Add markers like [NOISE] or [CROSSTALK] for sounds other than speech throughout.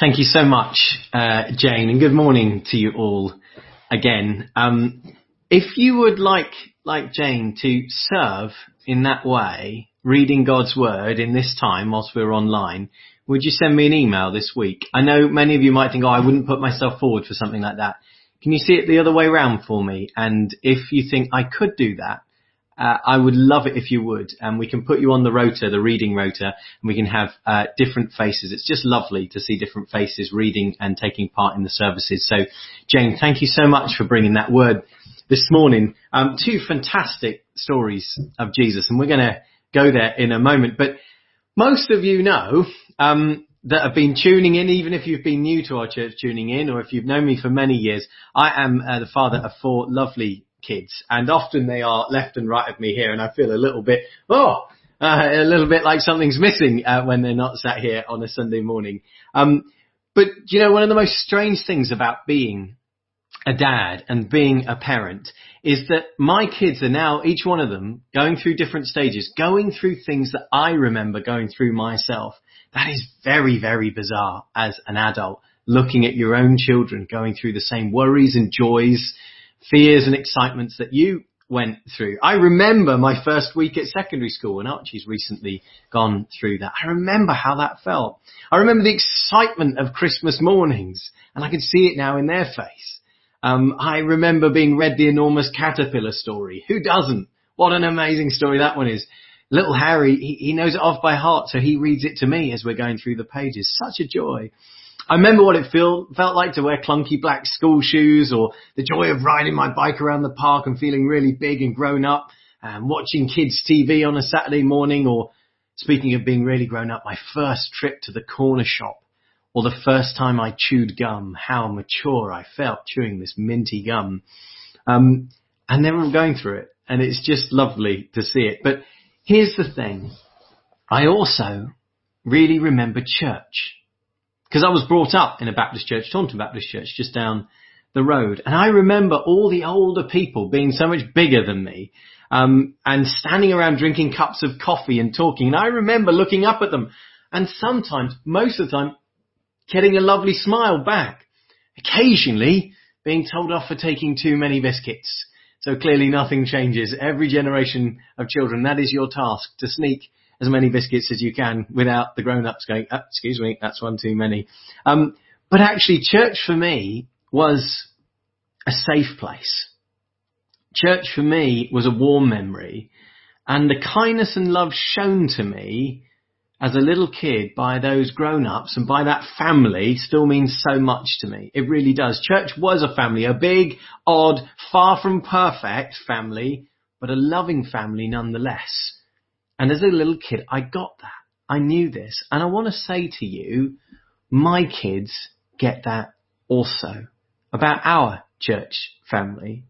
Thank you so much, uh, Jane, and good morning to you all again. Um, if you would like, like Jane, to serve in that way, reading God's word in this time whilst we're online, would you send me an email this week? I know many of you might think, oh, I wouldn't put myself forward for something like that. Can you see it the other way around for me? And if you think I could do that, uh, I would love it if you would, and we can put you on the rota, the reading rota, and we can have uh, different faces. It's just lovely to see different faces reading and taking part in the services. So, Jane, thank you so much for bringing that word this morning. Um, two fantastic stories of Jesus, and we're going to go there in a moment. But most of you know um, that have been tuning in, even if you've been new to our church tuning in, or if you've known me for many years, I am uh, the father of four lovely kids, and often they are left and right of me here, and I feel a little bit, oh, uh, a little bit like something's missing uh, when they're not sat here on a Sunday morning. Um, but you know, one of the most strange things about being a dad and being a parent is that my kids are now, each one of them, going through different stages, going through things that I remember going through myself. That is very, very bizarre as an adult, looking at your own children going through the same worries and joys fears and excitements that you went through. I remember my first week at secondary school and Archie's recently gone through that. I remember how that felt. I remember the excitement of Christmas mornings and I can see it now in their face. Um, I remember being read the enormous caterpillar story. Who doesn't? What an amazing story that one is. Little Harry, he, he knows it off by heart, so he reads it to me as we're going through the pages. Such a joy. I remember what it feel, felt like to wear clunky black school shoes or the joy of riding my bike around the park and feeling really big and grown up and watching kids TV on a Saturday morning or speaking of being really grown up, my first trip to the corner shop or the first time I chewed gum, how mature I felt chewing this minty gum. Um, and they're all going through it and it's just lovely to see it. But here's the thing. I also really remember church. Because I was brought up in a Baptist church, Taunton Baptist Church, just down the road. And I remember all the older people being so much bigger than me, um, and standing around drinking cups of coffee and talking. And I remember looking up at them and sometimes, most of the time, getting a lovely smile back. Occasionally being told off for taking too many biscuits. So clearly nothing changes. Every generation of children, that is your task, to sneak as many biscuits as you can without the grown-ups going, oh, excuse me, that's one too many. Um, but actually church for me was a safe place. Church for me was a warm memory and the kindness and love shown to me as a little kid by those grown-ups and by that family still means so much to me. It really does. Church was a family, a big, odd, far from perfect family, but a loving family nonetheless. And as a little kid, I got that. I knew this. And I want to say to you, my kids get that also about our church family.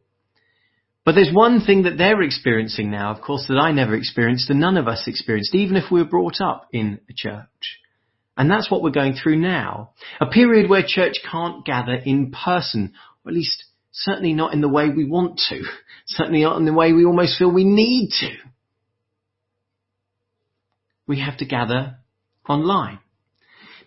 But there's one thing that they're experiencing now, of course, that I never experienced and none of us experienced, even if we were brought up in a church. And that's what we're going through now. A period where church can't gather in person, or at least certainly not in the way we want to. [LAUGHS] Certainly not in the way we almost feel we need to we have to gather online.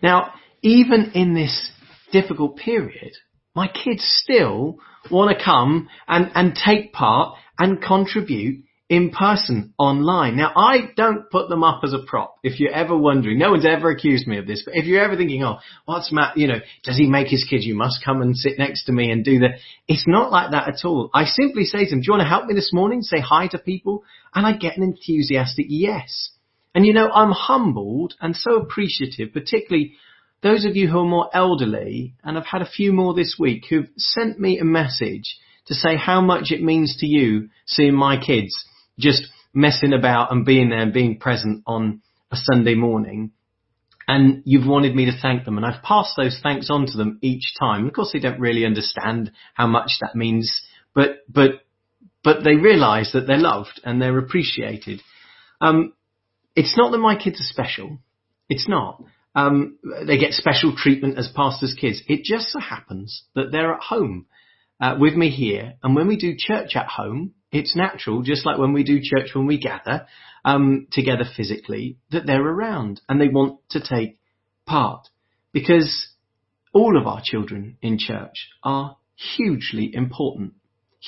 Now, even in this difficult period, my kids still want to come and, and take part and contribute in person online. Now, I don't put them up as a prop. If you're ever wondering, no one's ever accused me of this, but if you're ever thinking, oh, what's Matt, you know, does he make his kids, you must come and sit next to me and do that. It's not like that at all. I simply say to them, do you want to help me this morning? Say hi to people. And I get an enthusiastic yes. And you know, I'm humbled and so appreciative, particularly those of you who are more elderly, and I've had a few more this week who've sent me a message to say how much it means to you seeing my kids just messing about and being there and being present on a Sunday morning. And you've wanted me to thank them and I've passed those thanks on to them each time. Of course they don't really understand how much that means, but, but, but they realize that they're loved and they're appreciated. Um, it's not that my kids are special. It's not. Um, they get special treatment as pastors' kids. It just so happens that they're at home uh, with me here, and when we do church at home, it's natural, just like when we do church when we gather um, together physically, that they're around and they want to take part because all of our children in church are hugely important,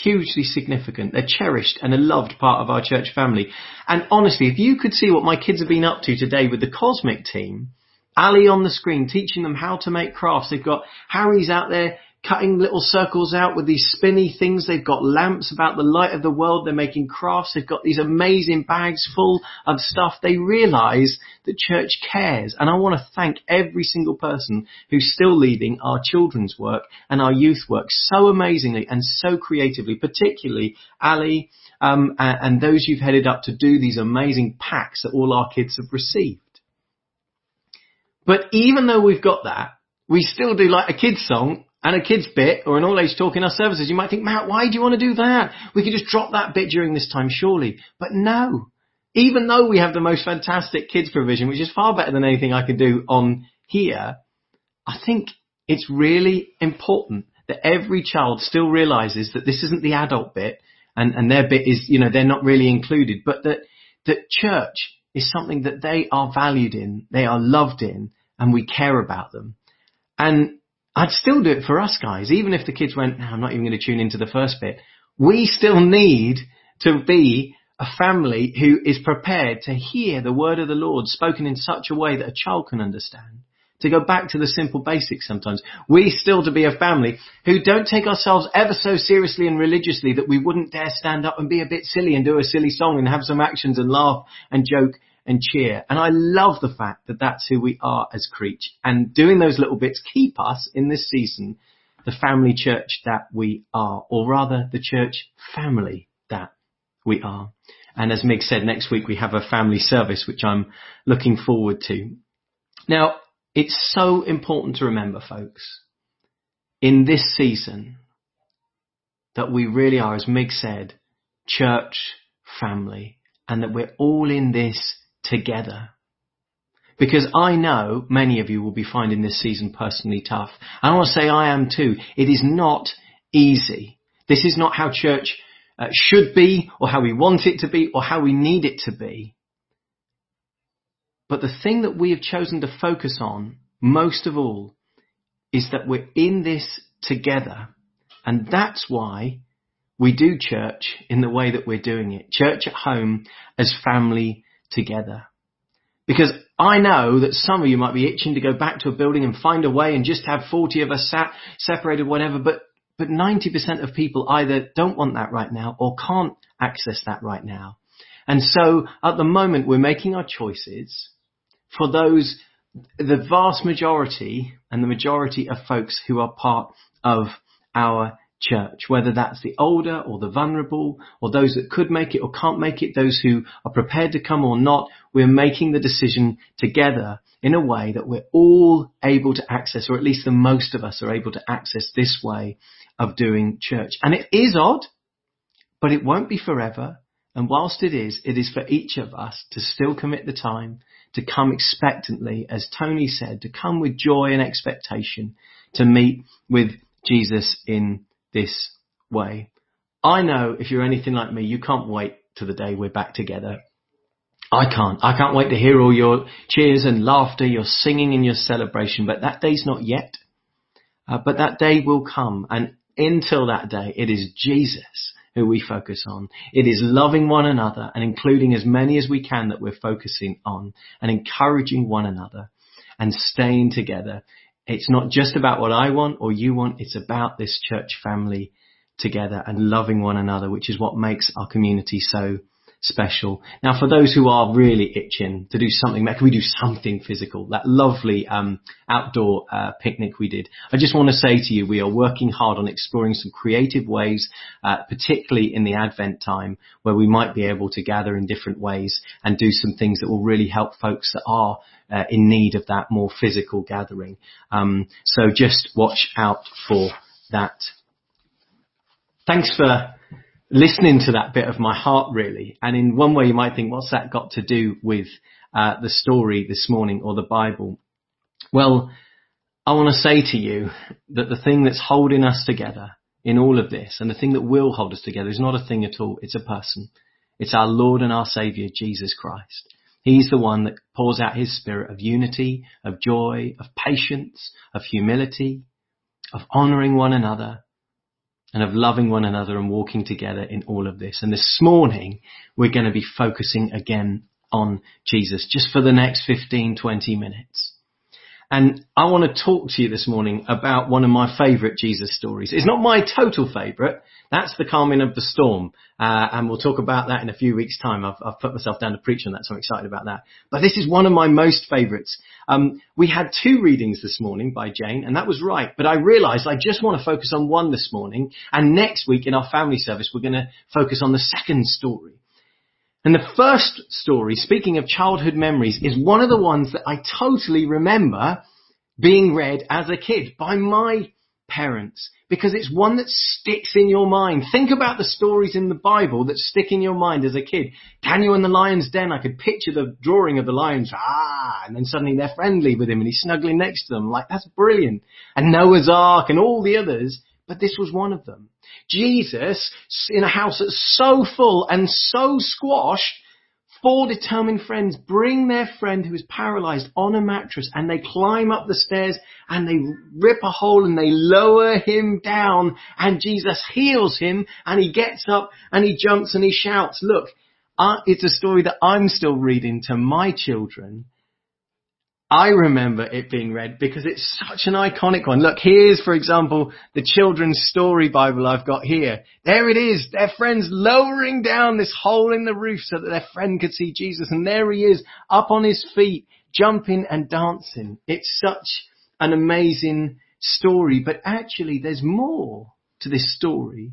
hugely significant. They're cherished and a loved part of our church family. And honestly, if you could see what my kids have been up to today with the Cosmic team, Ali on the screen teaching them how to make crafts. They've got Harry's out there cutting little circles out with these spinny things. They've got lamps about the light of the world. They're making crafts. They've got these amazing bags full of stuff. They realize that church cares. And I want to thank every single person who's still leading our children's work and our youth work so amazingly and so creatively, particularly Ali, um, and, and those you've headed up to do these amazing packs that all our kids have received. But even though we've got that, we still do like a kid's song and a kid's bit or an all age talk in our services, you might think, Matt, why do you want to do that? We could just drop that bit during this time, surely. But no. Even though we have the most fantastic kids provision, which is far better than anything I could do on here, I think it's really important that every child still realizes that this isn't the adult bit and, and their bit is, you know, they're not really included, but that, that church is something that they are valued in, they are loved in, and we care about them. And I'd still do it for us guys, even if the kids went, no, I'm not even going to tune into the first bit. We still need to be a family who is prepared to hear the word of the Lord spoken in such a way that a child can understand. To go back to the simple basics sometimes. We still to be a family who don't take ourselves ever so seriously and religiously that we wouldn't dare stand up and be a bit silly and do a silly song and have some actions and laugh and joke and cheer. And I love the fact that that's who we are as Creech. And doing those little bits keep us in this season the family church that we are, or rather the church family that we are. And as Mig said, next week we have a family service, which I'm looking forward to. Now, it's so important to remember, folks, in this season that we really are, as Mig said, church family and that we're all in this together. Because I know many of you will be finding this season personally tough. And I want to say I am too. It is not easy. This is not how church uh, should be or how we want it to be or how we need it to be. But the thing that we have chosen to focus on most of all is that we're in this together. And that's why we do church in the way that we're doing it. Church at home as family together. Because I know that some of you might be itching to go back to a building and find a way and just have 40 of us sat, separated, whatever, but, but 90% of people either don't want that right now or can't access that right now. And so at the moment we're making our choices for those, the vast majority and the majority of folks who are part of our church, whether that's the older or the vulnerable or those that could make it or can't make it, those who are prepared to come or not, we're making the decision together in a way that we're all able to access, or at least the most of us are able to access this way of doing church. And it is odd, but it won't be forever. And whilst it is, it is for each of us to still commit the time to come expectantly, as Tony said, to come with joy and expectation to meet with Jesus in this way. I know if you're anything like me, you can't wait to the day we're back together. I can't. I can't wait to hear all your cheers and laughter, your singing and your celebration, but that day's not yet. Uh, but that day will come and until that day, it is Jesus who we focus on. It is loving one another and including as many as we can that we're focusing on and encouraging one another and staying together it's not just about what I want or you want. It's about this church family together and loving one another, which is what makes our community so special. Now, for those who are really itching to do something, can we do something physical? That lovely um, outdoor uh, picnic we did. I just want to say to you, we are working hard on exploring some creative ways, uh, particularly in the Advent time, where we might be able to gather in different ways and do some things that will really help folks that are uh, in need of that more physical gathering. Um, so just watch out for that. Thanks for listening to that bit of my heart really. And in one way you might think, what's that got to do with uh, the story this morning or the Bible? Well, I want to say to you that the thing that's holding us together in all of this and the thing that will hold us together is not a thing at all. It's a person. It's our Lord and our Savior, Jesus Christ. He's the one that pours out his spirit of unity, of joy, of patience, of humility, of honoring one another, and of loving one another and walking together in all of this. And this morning, we're going to be focusing again on Jesus just for the next 15, 20 minutes. And I want to talk to you this morning about one of my favorite Jesus stories. It's not my total favorite. That's the calming of the storm. Uh, and we'll talk about that in a few weeks time. I've, I've, put myself down to preach on that, so I'm excited about that. But this is one of my most favorites. Um, we had two readings this morning by Jane, and that was right. But I realized I just want to focus on one this morning. And next week in our family service, we're going to focus on the second story. And the first story, speaking of childhood memories, is one of the ones that I totally remember being read as a kid by my parents because it's one that sticks in your mind. Think about the stories in the Bible that stick in your mind as a kid. Daniel in the lion's den, I could picture the drawing of the lions, ah, and then suddenly they're friendly with him and he's snuggling next to them. Like, that's brilliant. And Noah's Ark and all the others, but this was one of them. Jesus in a house that's so full and so squashed, four determined friends bring their friend who is paralyzed on a mattress and they climb up the stairs and they rip a hole and they lower him down and Jesus heals him and he gets up and he jumps and he shouts, look, uh, it's a story that I'm still reading to my children I remember it being read because it's such an iconic one. Look, here's, for example, the children's story Bible I've got here. There it is. Their friends lowering down this hole in the roof so that their friend could see Jesus. And there he is up on his feet, jumping and dancing. It's such an amazing story, but actually there's more to this story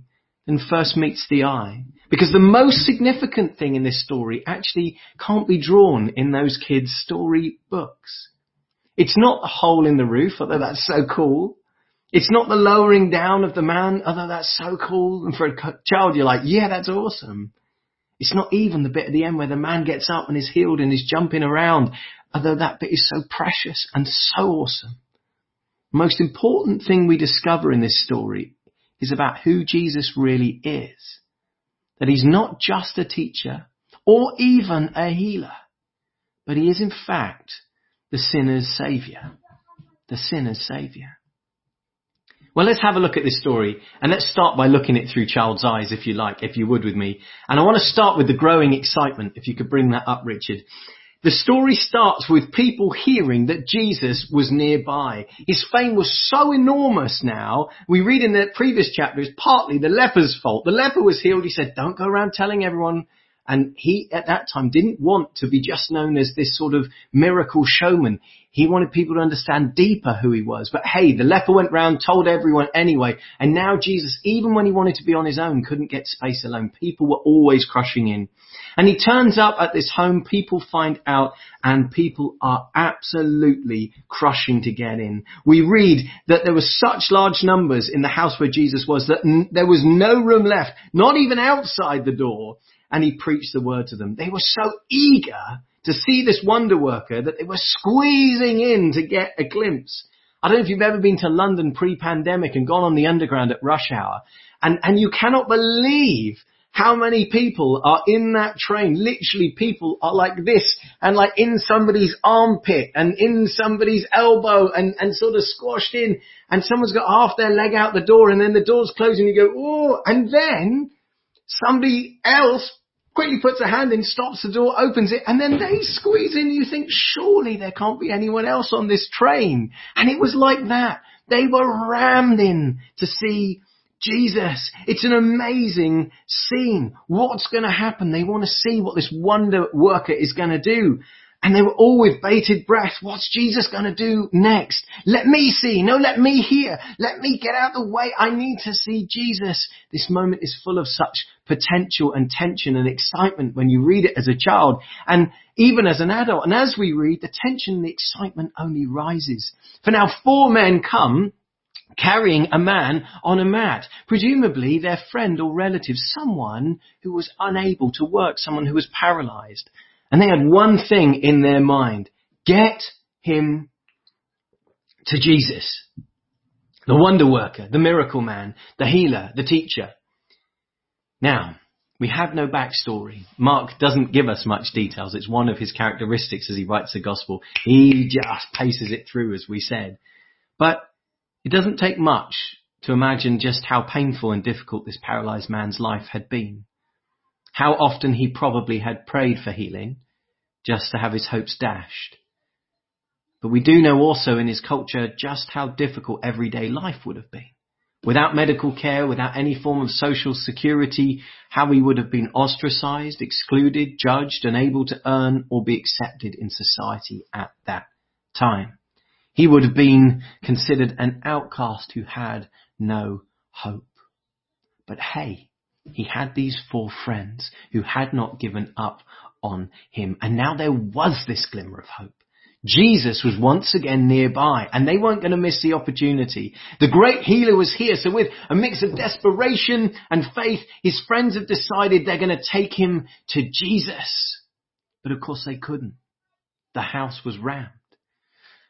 than first meets the eye. Because the most significant thing in this story actually can't be drawn in those kids' story books. It's not the hole in the roof, although that's so cool. It's not the lowering down of the man, although that's so cool. And for a child, you're like, yeah, that's awesome. It's not even the bit at the end where the man gets up and is healed and is jumping around, although that bit is so precious and so awesome. Most important thing we discover in this story is about who Jesus really is. That he's not just a teacher or even a healer, but he is in fact the sinner's savior. The sinner's savior. Well, let's have a look at this story and let's start by looking it through child's eyes, if you like, if you would with me. And I want to start with the growing excitement, if you could bring that up, Richard. The story starts with people hearing that Jesus was nearby. His fame was so enormous now. We read in the previous chapter, it's partly the leper's fault. The leper was healed. He said, don't go around telling everyone and he, at that time, didn't want to be just known as this sort of miracle showman. He wanted people to understand deeper who he was. But hey, the leper went round, told everyone anyway. And now Jesus, even when he wanted to be on his own, couldn't get space alone. People were always crushing in. And he turns up at this home, people find out, and people are absolutely crushing to get in. We read that there were such large numbers in the house where Jesus was that n- there was no room left, not even outside the door and he preached the word to them. They were so eager to see this wonder worker that they were squeezing in to get a glimpse. I don't know if you've ever been to London pre-pandemic and gone on the underground at rush hour and, and you cannot believe how many people are in that train? Literally people are like this and like in somebody's armpit and in somebody's elbow and, and sort of squashed in and someone's got half their leg out the door and then the door's closed and you go, oh, and then somebody else quickly puts a hand in, stops the door, opens it, and then they squeeze in. You think, surely there can't be anyone else on this train. And it was like that. They were rammed in to see Jesus. It's an amazing scene. What's going to happen? They want to see what this wonder worker is going to do. And they were all with bated breath. What's Jesus going to do next? Let me see. No, let me hear. Let me get out the way. I need to see Jesus. This moment is full of such potential and tension and excitement when you read it as a child and even as an adult. And as we read, the tension and the excitement only rises. For now, four men come carrying a man on a mat, presumably their friend or relative, someone who was unable to work, someone who was paralyzed. And they had one thing in their mind. Get him to Jesus. The wonder worker, the miracle man, the healer, the teacher. Now, We have no backstory. Mark doesn't give us much details. It's one of his characteristics as he writes the gospel. He just paces it through, as we said. But it doesn't take much to imagine just how painful and difficult this paralyzed man's life had been. How often he probably had prayed for healing just to have his hopes dashed. But we do know also in his culture just how difficult everyday life would have been. Without medical care, without any form of social security, how he would have been ostracized, excluded, judged, unable to earn or be accepted in society at that time. He would have been considered an outcast who had no hope. But hey, he had these four friends who had not given up on him. And now there was this glimmer of hope. Jesus was once again nearby and they weren't going to miss the opportunity. The great healer was here. So with a mix of desperation and faith, his friends have decided they're going to take him to Jesus. But of course they couldn't. The house was rammed.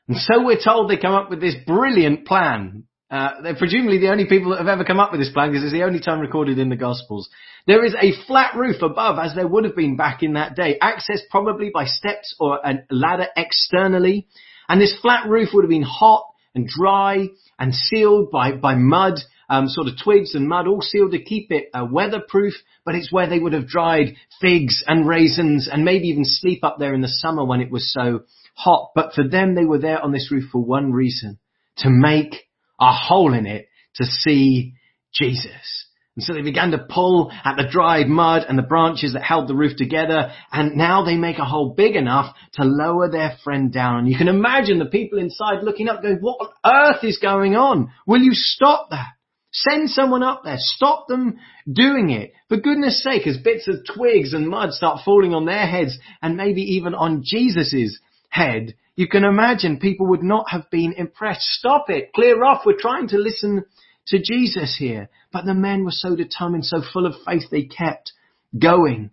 And so we're told they come up with this brilliant plan uh, they're presumably the only people that have ever come up with this plan because it's the only time recorded in the Gospels. There is a flat roof above, as there would have been back in that day, accessed probably by steps or a ladder externally. And this flat roof would have been hot and dry and sealed by, by mud, um, sort of twigs and mud, all sealed to keep it uh, weatherproof. But it's where they would have dried figs and raisins and maybe even sleep up there in the summer when it was so hot. But for them, they were there on this roof for one reason, to make a hole in it to see Jesus. And so they began to pull at the dried mud and the branches that held the roof together, and now they make a hole big enough to lower their friend down. And you can imagine the people inside looking up going, what on earth is going on? Will you stop that? Send someone up there. Stop them doing it. For goodness sake, as bits of twigs and mud start falling on their heads and maybe even on Jesus's head, you can imagine people would not have been impressed. Stop it. Clear off. We're trying to listen to Jesus here. But the men were so determined, so full of faith, they kept going.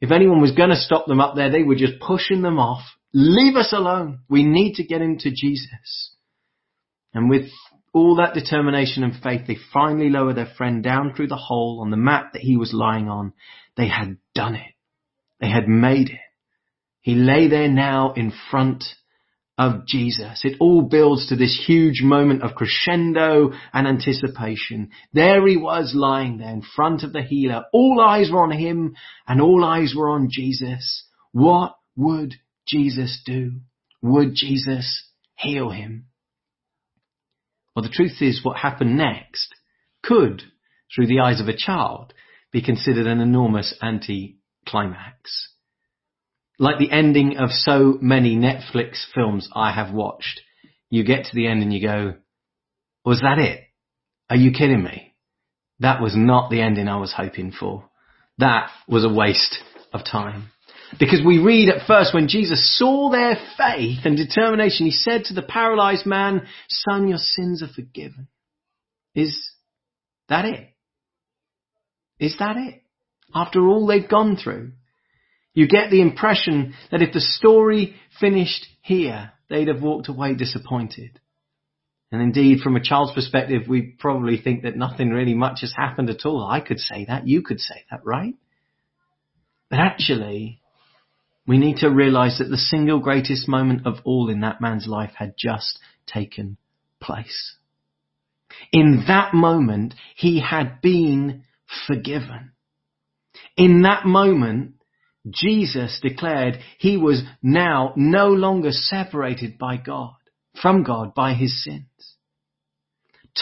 If anyone was going to stop them up there, they were just pushing them off. Leave us alone. We need to get into Jesus. And with all that determination and faith, they finally lowered their friend down through the hole on the mat that he was lying on. They had done it. They had made it. He lay there now in front of Jesus. It all builds to this huge moment of crescendo and anticipation. There he was lying there in front of the healer. All eyes were on him and all eyes were on Jesus. What would Jesus do? Would Jesus heal him? Well, the truth is what happened next could, through the eyes of a child, be considered an enormous anti-climax like the ending of so many Netflix films I have watched. You get to the end and you go, was that it? Are you kidding me? That was not the ending I was hoping for. That was a waste of time. Because we read at first when Jesus saw their faith and determination, he said to the paralyzed man, son, your sins are forgiven. Is that it? Is that it? After all they've gone through? You get the impression that if the story finished here, they'd have walked away disappointed. And indeed, from a child's perspective, we probably think that nothing really much has happened at all. I could say that. You could say that, right? But actually, we need to realize that the single greatest moment of all in that man's life had just taken place. In that moment, he had been forgiven. In that moment, Jesus declared he was now no longer separated by God, from God by his sins.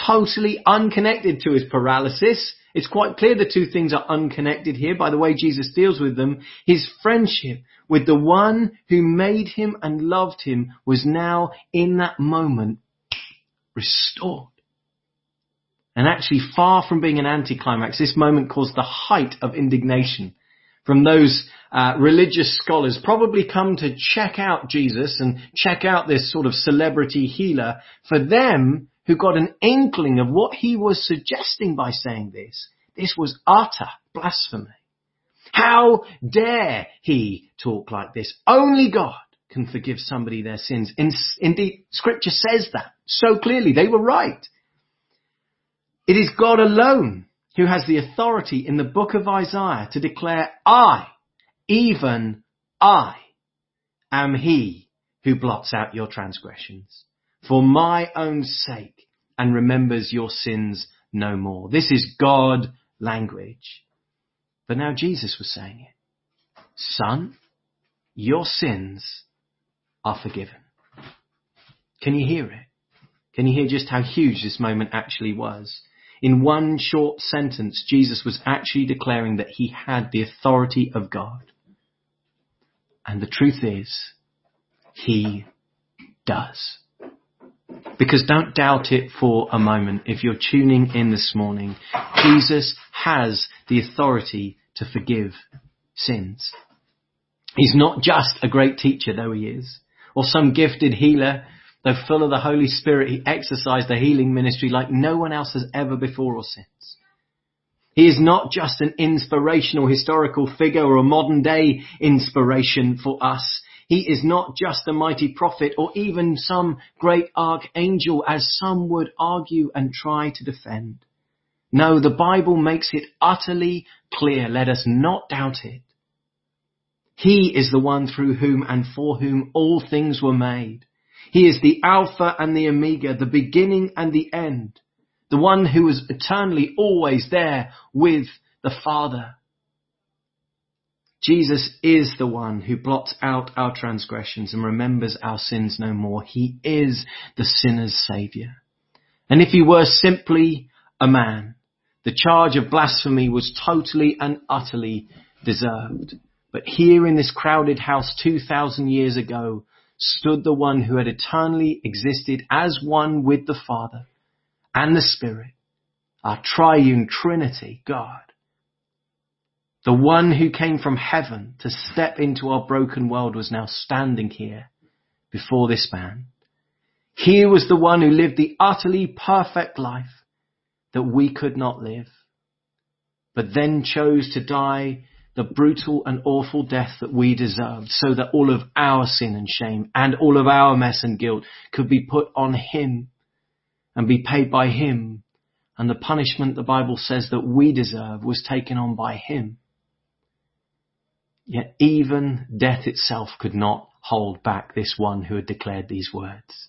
Totally unconnected to his paralysis. It's quite clear the two things are unconnected here by the way Jesus deals with them. His friendship with the one who made him and loved him was now in that moment restored. And actually far from being an anticlimax, this moment caused the height of indignation from those uh, religious scholars probably come to check out Jesus and check out this sort of celebrity healer. For them, who got an inkling of what he was suggesting by saying this, this was utter blasphemy. How dare he talk like this? Only God can forgive somebody their sins. In, indeed, scripture says that so clearly. They were right. It is God alone who has the authority in the book of Isaiah to declare, I, even I, am he who blots out your transgressions for my own sake and remembers your sins no more. This is God language. But now Jesus was saying it. Son, your sins are forgiven. Can you hear it? Can you hear just how huge this moment actually was? In one short sentence, Jesus was actually declaring that he had the authority of God. And the truth is, he does. Because don't doubt it for a moment. If you're tuning in this morning, Jesus has the authority to forgive sins. He's not just a great teacher, though he is, or some gifted healer, though full of the Holy Spirit, he exercised the healing ministry like no one else has ever before or since. He is not just an inspirational historical figure or a modern day inspiration for us. He is not just a mighty prophet or even some great archangel as some would argue and try to defend. No, the Bible makes it utterly clear. Let us not doubt it. He is the one through whom and for whom all things were made. He is the Alpha and the Omega, the beginning and the end, the one who is eternally always there with the Father. Jesus is the one who blots out our transgressions and remembers our sins no more. He is the sinner's savior. And if he were simply a man, the charge of blasphemy was totally and utterly deserved. But here in this crowded house 2000 years ago stood the one who had eternally existed as one with the Father and the Spirit, our triune Trinity, God. The one who came from heaven to step into our broken world was now standing here before this man. Here was the one who lived the utterly perfect life that we could not live, but then chose to die the brutal and awful death that we deserved so that all of our sin and shame and all of our mess and guilt could be put on him and be paid by him. And the punishment the Bible says that we deserve was taken on by him. Yet even death itself could not hold back this one who had declared these words.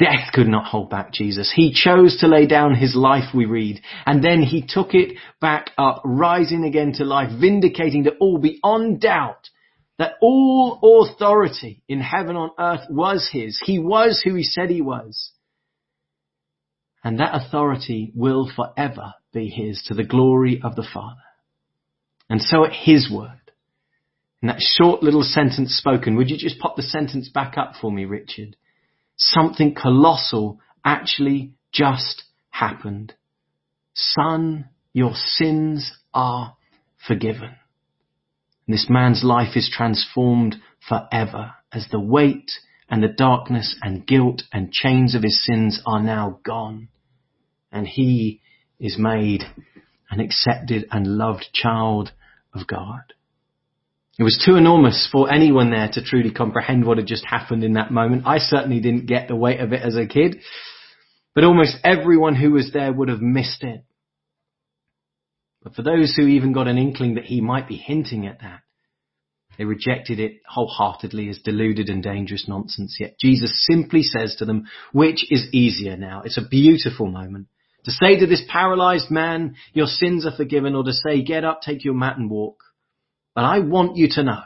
Death could not hold back Jesus. He chose to lay down his life, we read, and then he took it back up, rising again to life, vindicating to all beyond doubt that all authority in heaven on earth was his. He was who he said he was. And that authority will forever be his to the glory of the Father. And so at his word, in that short little sentence spoken, would you just pop the sentence back up for me, Richard? Something colossal actually just happened. Son, your sins are forgiven. And this man's life is transformed forever as the weight and the darkness and guilt and chains of his sins are now gone. And he is made an accepted and loved child of God. It was too enormous for anyone there to truly comprehend what had just happened in that moment. I certainly didn't get the weight of it as a kid, but almost everyone who was there would have missed it. But for those who even got an inkling that he might be hinting at that, they rejected it wholeheartedly as deluded and dangerous nonsense. Yet Jesus simply says to them, which is easier now? It's a beautiful moment. To say to this paralyzed man, your sins are forgiven, or to say, get up, take your mat and walk. But I want you to know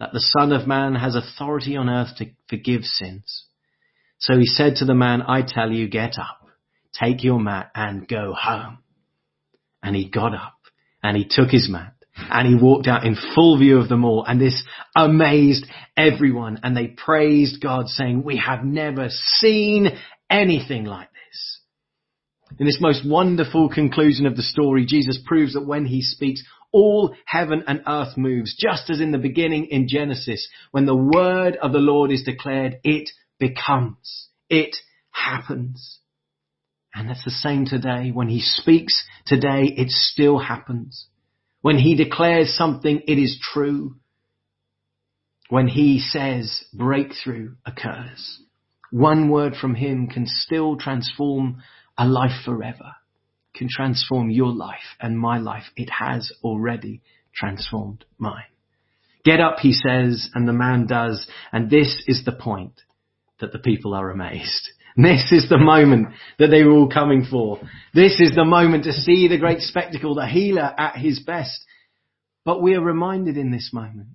that the Son of Man has authority on earth to forgive sins. So he said to the man, I tell you, get up, take your mat and go home. And he got up and he took his mat and he walked out in full view of them all. And this amazed everyone and they praised God saying, we have never seen anything like this. In this most wonderful conclusion of the story, Jesus proves that when he speaks, all heaven and earth moves, just as in the beginning in Genesis, when the word of the Lord is declared, it becomes, it happens. And that's the same today. When he speaks today, it still happens. When he declares something, it is true. When he says breakthrough occurs, one word from him can still transform a life forever can transform your life and my life. It has already transformed mine. Get up, he says, and the man does. And this is the point that the people are amazed. [LAUGHS] This is the moment that they were all coming for. This is the moment to see the great spectacle, the healer at his best. But we are reminded in this moment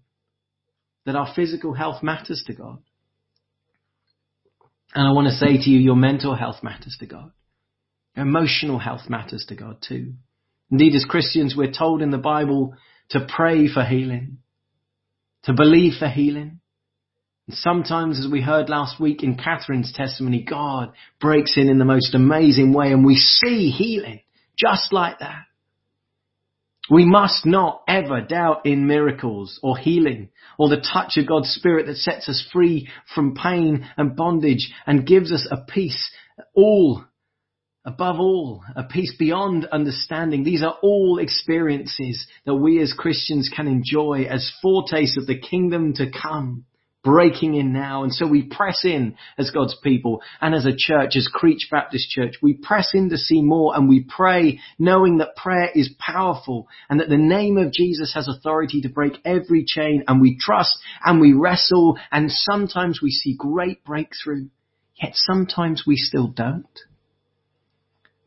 that our physical health matters to God. And I want to say to you, your mental health matters to God. Emotional health matters to God too. Indeed, as Christians, we're told in the Bible to pray for healing, to believe for healing. And sometimes, as we heard last week in Catherine's testimony, God breaks in in the most amazing way and we see healing just like that. We must not ever doubt in miracles or healing or the touch of God's Spirit that sets us free from pain and bondage and gives us a peace, all, above all, a peace beyond understanding. These are all experiences that we as Christians can enjoy as foretastes of the kingdom to come breaking in now. And so we press in as God's people and as a church, as Creech Baptist Church, we press in to see more and we pray knowing that prayer is powerful and that the name of Jesus has authority to break every chain and we trust and we wrestle and sometimes we see great breakthrough, yet sometimes we still don't.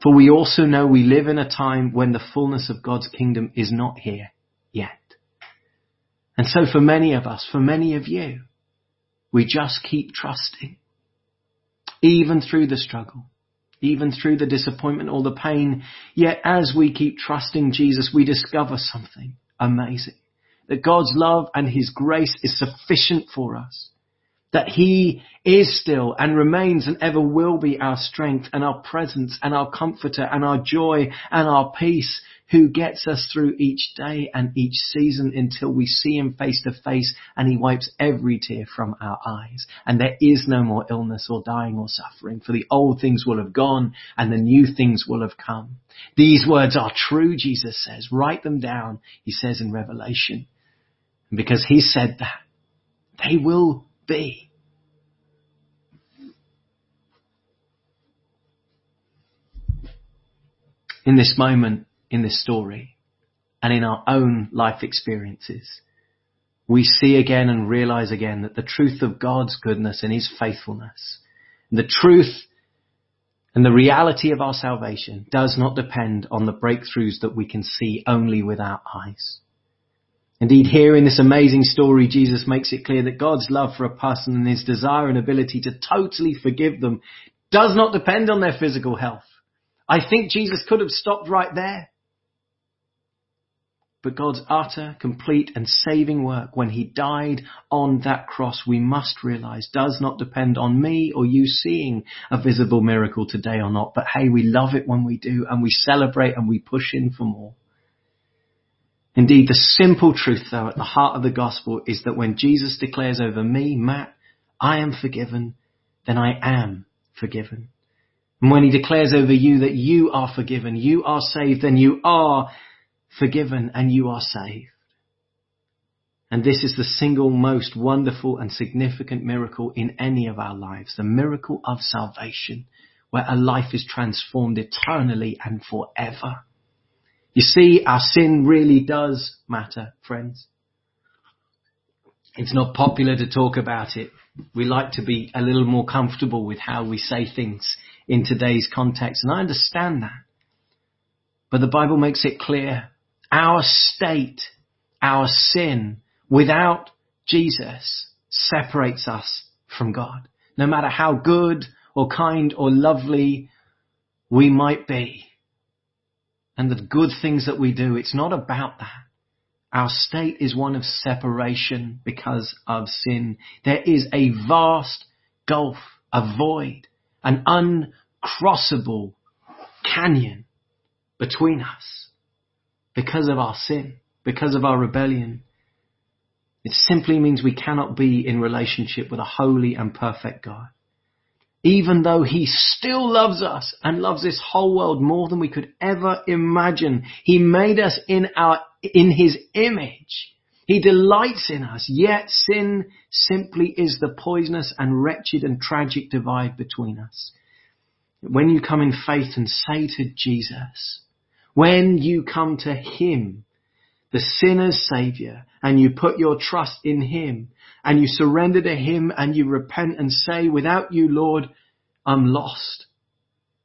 For we also know we live in a time when the fullness of God's kingdom is not here yet. And so for many of us, for many of you, we just keep trusting. Even through the struggle, even through the disappointment or the pain. Yet as we keep trusting Jesus, we discover something amazing. That God's love and His grace is sufficient for us that he is still and remains and ever will be our strength and our presence and our comforter and our joy and our peace who gets us through each day and each season until we see him face to face and he wipes every tear from our eyes. And there is no more illness or dying or suffering for the old things will have gone and the new things will have come. These words are true, Jesus says. Write them down, he says in Revelation. And because he said that, they will be. In this moment, in this story, and in our own life experiences, we see again and realize again that the truth of God's goodness and His faithfulness, the truth and the reality of our salvation does not depend on the breakthroughs that we can see only with our eyes. Indeed, here in this amazing story, Jesus makes it clear that God's love for a person and his desire and ability to totally forgive them does not depend on their physical health. I think Jesus could have stopped right there. But God's utter, complete and saving work when he died on that cross, we must realize does not depend on me or you seeing a visible miracle today or not. But hey, we love it when we do and we celebrate and we push in for more. Indeed, the simple truth though at the heart of the gospel is that when Jesus declares over me, Matt, I am forgiven, then I am forgiven. And when he declares over you that you are forgiven, you are saved, then you are forgiven and you are saved. And this is the single most wonderful and significant miracle in any of our lives, the miracle of salvation, where a life is transformed eternally and forever. You see, our sin really does matter, friends. It's not popular to talk about it. We like to be a little more comfortable with how we say things in today's context, and I understand that. But the Bible makes it clear our state, our sin without Jesus separates us from God. No matter how good or kind or lovely we might be, and the good things that we do. It's not about that. Our state is one of separation because of sin. There is a vast gulf, a void, an uncrossable canyon between us because of our sin, because of our rebellion. It simply means we cannot be in relationship with a holy and perfect God even though he still loves us and loves this whole world more than we could ever imagine. He made us in our, in his image. He delights in us, yet sin simply is the poisonous and wretched and tragic divide between us. When you come in faith and say to Jesus, When you come to Him, the sinner's Savior, and you put your trust in Him, and you surrender to Him, and you repent and say, without you, Lord, I'm lost.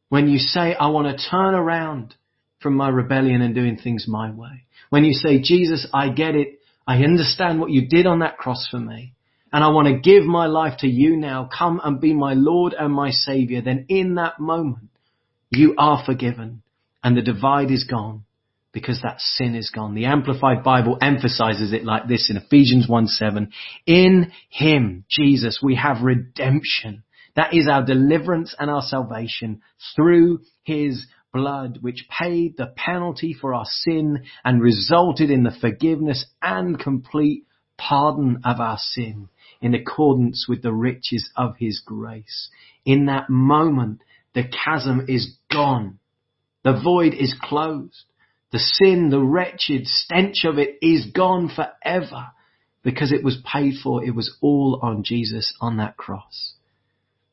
When you say, I want to turn around from my rebellion and doing things my way. When you say, Jesus, I get it. I understand what you did on that cross for me. And I want to give my life to you now. Come and be my Lord and my Savior. Then in that moment, you are forgiven and the divide is gone because that sin is gone. The Amplified Bible emphasizes it like this in Ephesians 1 7. In Him, Jesus, we have redemption. That is our deliverance and our salvation through His blood, which paid the penalty for our sin and resulted in the forgiveness and complete pardon of our sin in accordance with the riches of His grace. In that moment, the chasm is gone. The void is closed. The sin, the wretched stench of it is gone forever because it was paid for. It was all on Jesus on that cross.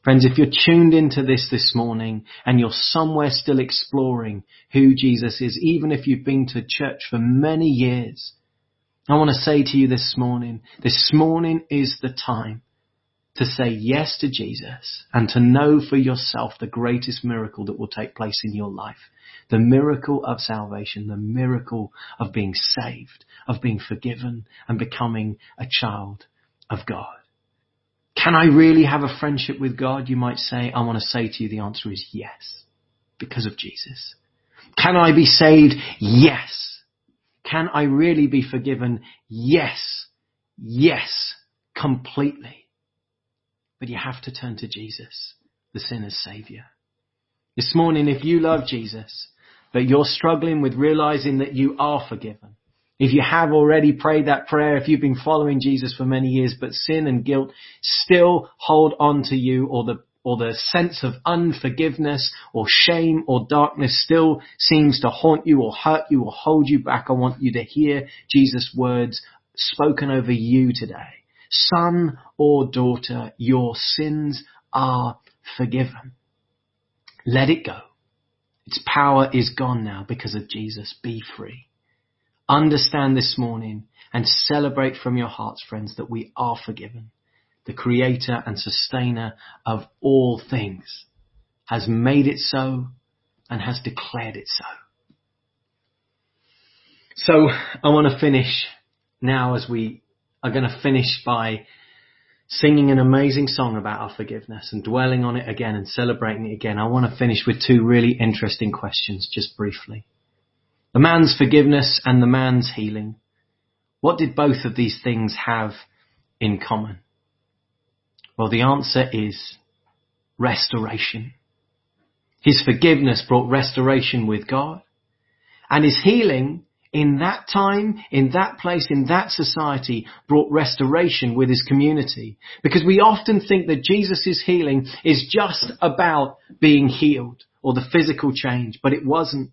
Friends, if you're tuned into this this morning and you're somewhere still exploring who Jesus is, even if you've been to church for many years, I want to say to you this morning, this morning is the time to say yes to Jesus and to know for yourself the greatest miracle that will take place in your life. The miracle of salvation, the miracle of being saved, of being forgiven and becoming a child of God. Can I really have a friendship with God? You might say, I want to say to you the answer is yes, because of Jesus. Can I be saved? Yes. Can I really be forgiven? Yes. Yes. Completely. But you have to turn to Jesus, the sinner's savior. This morning, if you love Jesus, but you're struggling with realizing that you are forgiven, if you have already prayed that prayer, if you've been following Jesus for many years, but sin and guilt still hold on to you or the or the sense of unforgiveness or shame or darkness still seems to haunt you or hurt you or hold you back, I want you to hear Jesus' words spoken over you today. Son or daughter, your sins are forgiven. Let it go. Its power is gone now because of Jesus. Be free. Understand this morning and celebrate from your hearts, friends, that we are forgiven. The creator and sustainer of all things has made it so and has declared it so. So I want to finish now as we are going to finish by singing an amazing song about our forgiveness and dwelling on it again and celebrating it again. I want to finish with two really interesting questions just briefly. The man's forgiveness and the man's healing. What did both of these things have in common? Well, the answer is restoration. His forgiveness brought restoration with God and his healing in that time, in that place, in that society brought restoration with his community. Because we often think that Jesus' healing is just about being healed or the physical change, but it wasn't.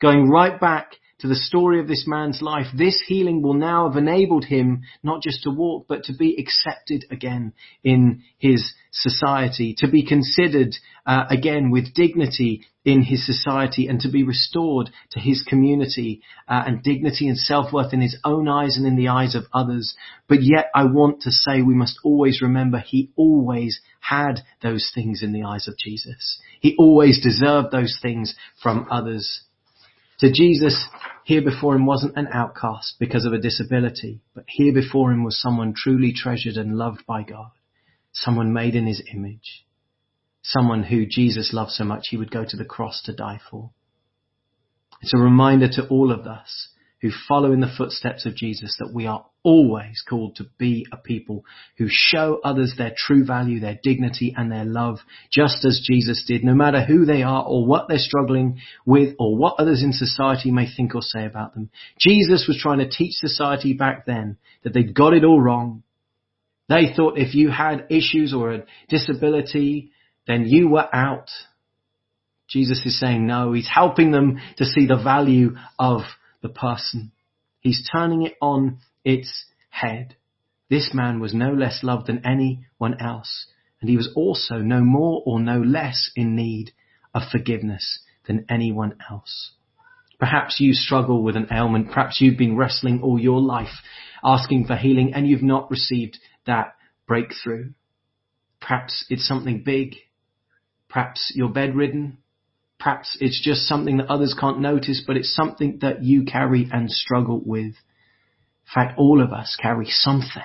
Going right back to the story of this man's life, this healing will now have enabled him not just to walk, but to be accepted again in his society, to be considered uh, again with dignity in his society and to be restored to his community uh, and dignity and self-worth in his own eyes and in the eyes of others. But yet I want to say we must always remember he always had those things in the eyes of Jesus. He always deserved those things from others. To Jesus, here before him wasn't an outcast because of a disability, but here before him was someone truly treasured and loved by God, someone made in his image, someone who Jesus loved so much he would go to the cross to die for. It's a reminder to all of us who follow in the footsteps of Jesus that we are always called to be a people who show others their true value, their dignity and their love, just as Jesus did, no matter who they are or what they're struggling with or what others in society may think or say about them. Jesus was trying to teach society back then that they'd got it all wrong. They thought if you had issues or a disability, then you were out. Jesus is saying no, he's helping them to see the value of the person. He's turning it on its head. This man was no less loved than anyone else, and he was also no more or no less in need of forgiveness than anyone else. Perhaps you struggle with an ailment. Perhaps you've been wrestling all your life asking for healing and you've not received that breakthrough. Perhaps it's something big. Perhaps you're bedridden. Perhaps it's just something that others can't notice, but it's something that you carry and struggle with. In fact, all of us carry something.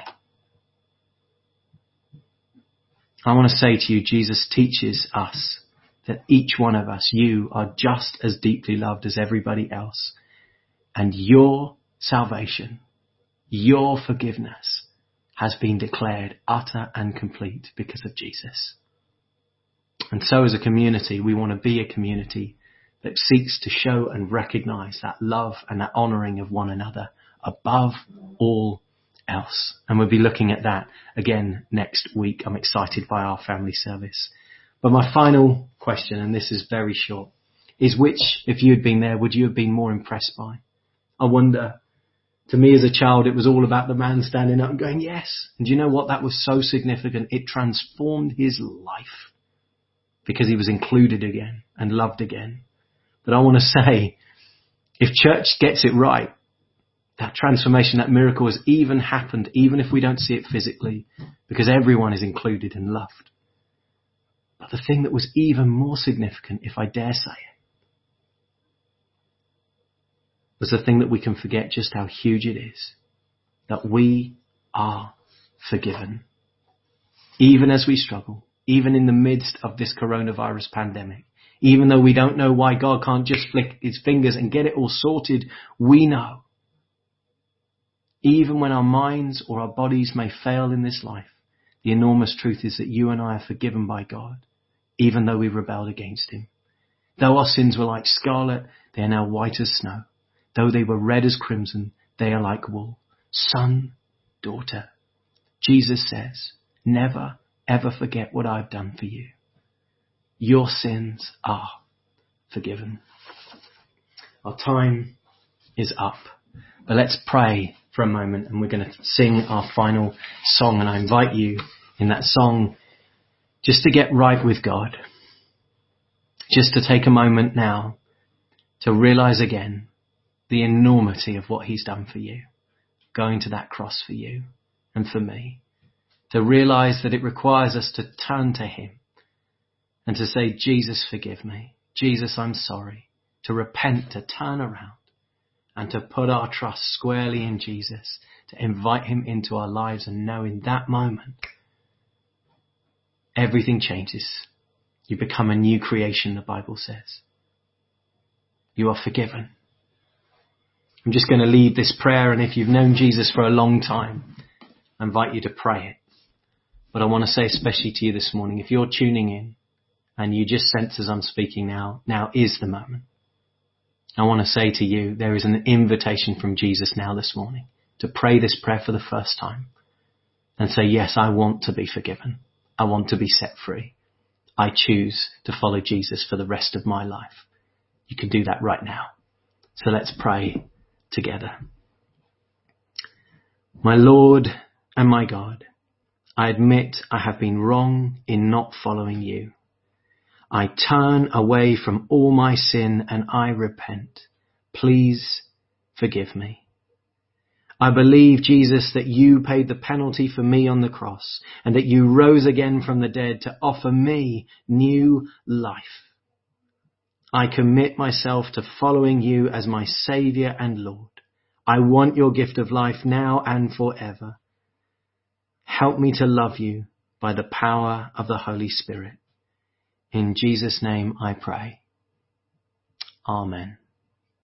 I want to say to you, Jesus teaches us that each one of us, you are just as deeply loved as everybody else. And your salvation, your forgiveness has been declared utter and complete because of Jesus. And so as a community, we want to be a community that seeks to show and recognize that love and that honoring of one another above all else. And we'll be looking at that again next week. I'm excited by our family service. But my final question, and this is very short, is which, if you had been there, would you have been more impressed by? I wonder, to me as a child, it was all about the man standing up and going, yes. And you know what? That was so significant. It transformed his life because he was included again and loved again. But I want to say, if church gets it right, that transformation, that miracle has even happened, even if we don't see it physically, because everyone is included and loved. But the thing that was even more significant, if I dare say it, was the thing that we can forget just how huge it is. That we are forgiven. Even as we struggle, even in the midst of this coronavirus pandemic, even though we don't know why God can't just flick his fingers and get it all sorted, we know. Even when our minds or our bodies may fail in this life, the enormous truth is that you and I are forgiven by God, even though we rebelled against him. Though our sins were like scarlet, they are now white as snow. Though they were red as crimson, they are like wool. Son, daughter, Jesus says, never ever forget what I've done for you. Your sins are forgiven. Our time is up, but let's pray for a moment and we're going to sing our final song and I invite you in that song just to get right with God. Just to take a moment now to realize again the enormity of what he's done for you, going to that cross for you and for me, to realize that it requires us to turn to him and to say, Jesus, forgive me. Jesus, I'm sorry. To repent, to turn around and to put our trust squarely in Jesus, to invite him into our lives and know in that moment, everything changes. You become a new creation, the Bible says. You are forgiven. I'm just going to lead this prayer and if you've known Jesus for a long time, I invite you to pray it. But I want to say especially to you this morning, if you're tuning in and you just sense as I'm speaking now, now is the moment. I want to say to you, there is an invitation from Jesus now this morning to pray this prayer for the first time and say, yes, I want to be forgiven. I want to be set free. I choose to follow Jesus for the rest of my life. You can do that right now. So let's pray together. My Lord and my God, I admit I have been wrong in not following you. I turn away from all my sin and I repent. Please forgive me. I believe, Jesus, that you paid the penalty for me on the cross and that you rose again from the dead to offer me new life. I commit myself to following you as my Saviour and Lord. I want your gift of life now and forever. Help me to love you by the power of the Holy Spirit. In Jesus' name I pray. Amen.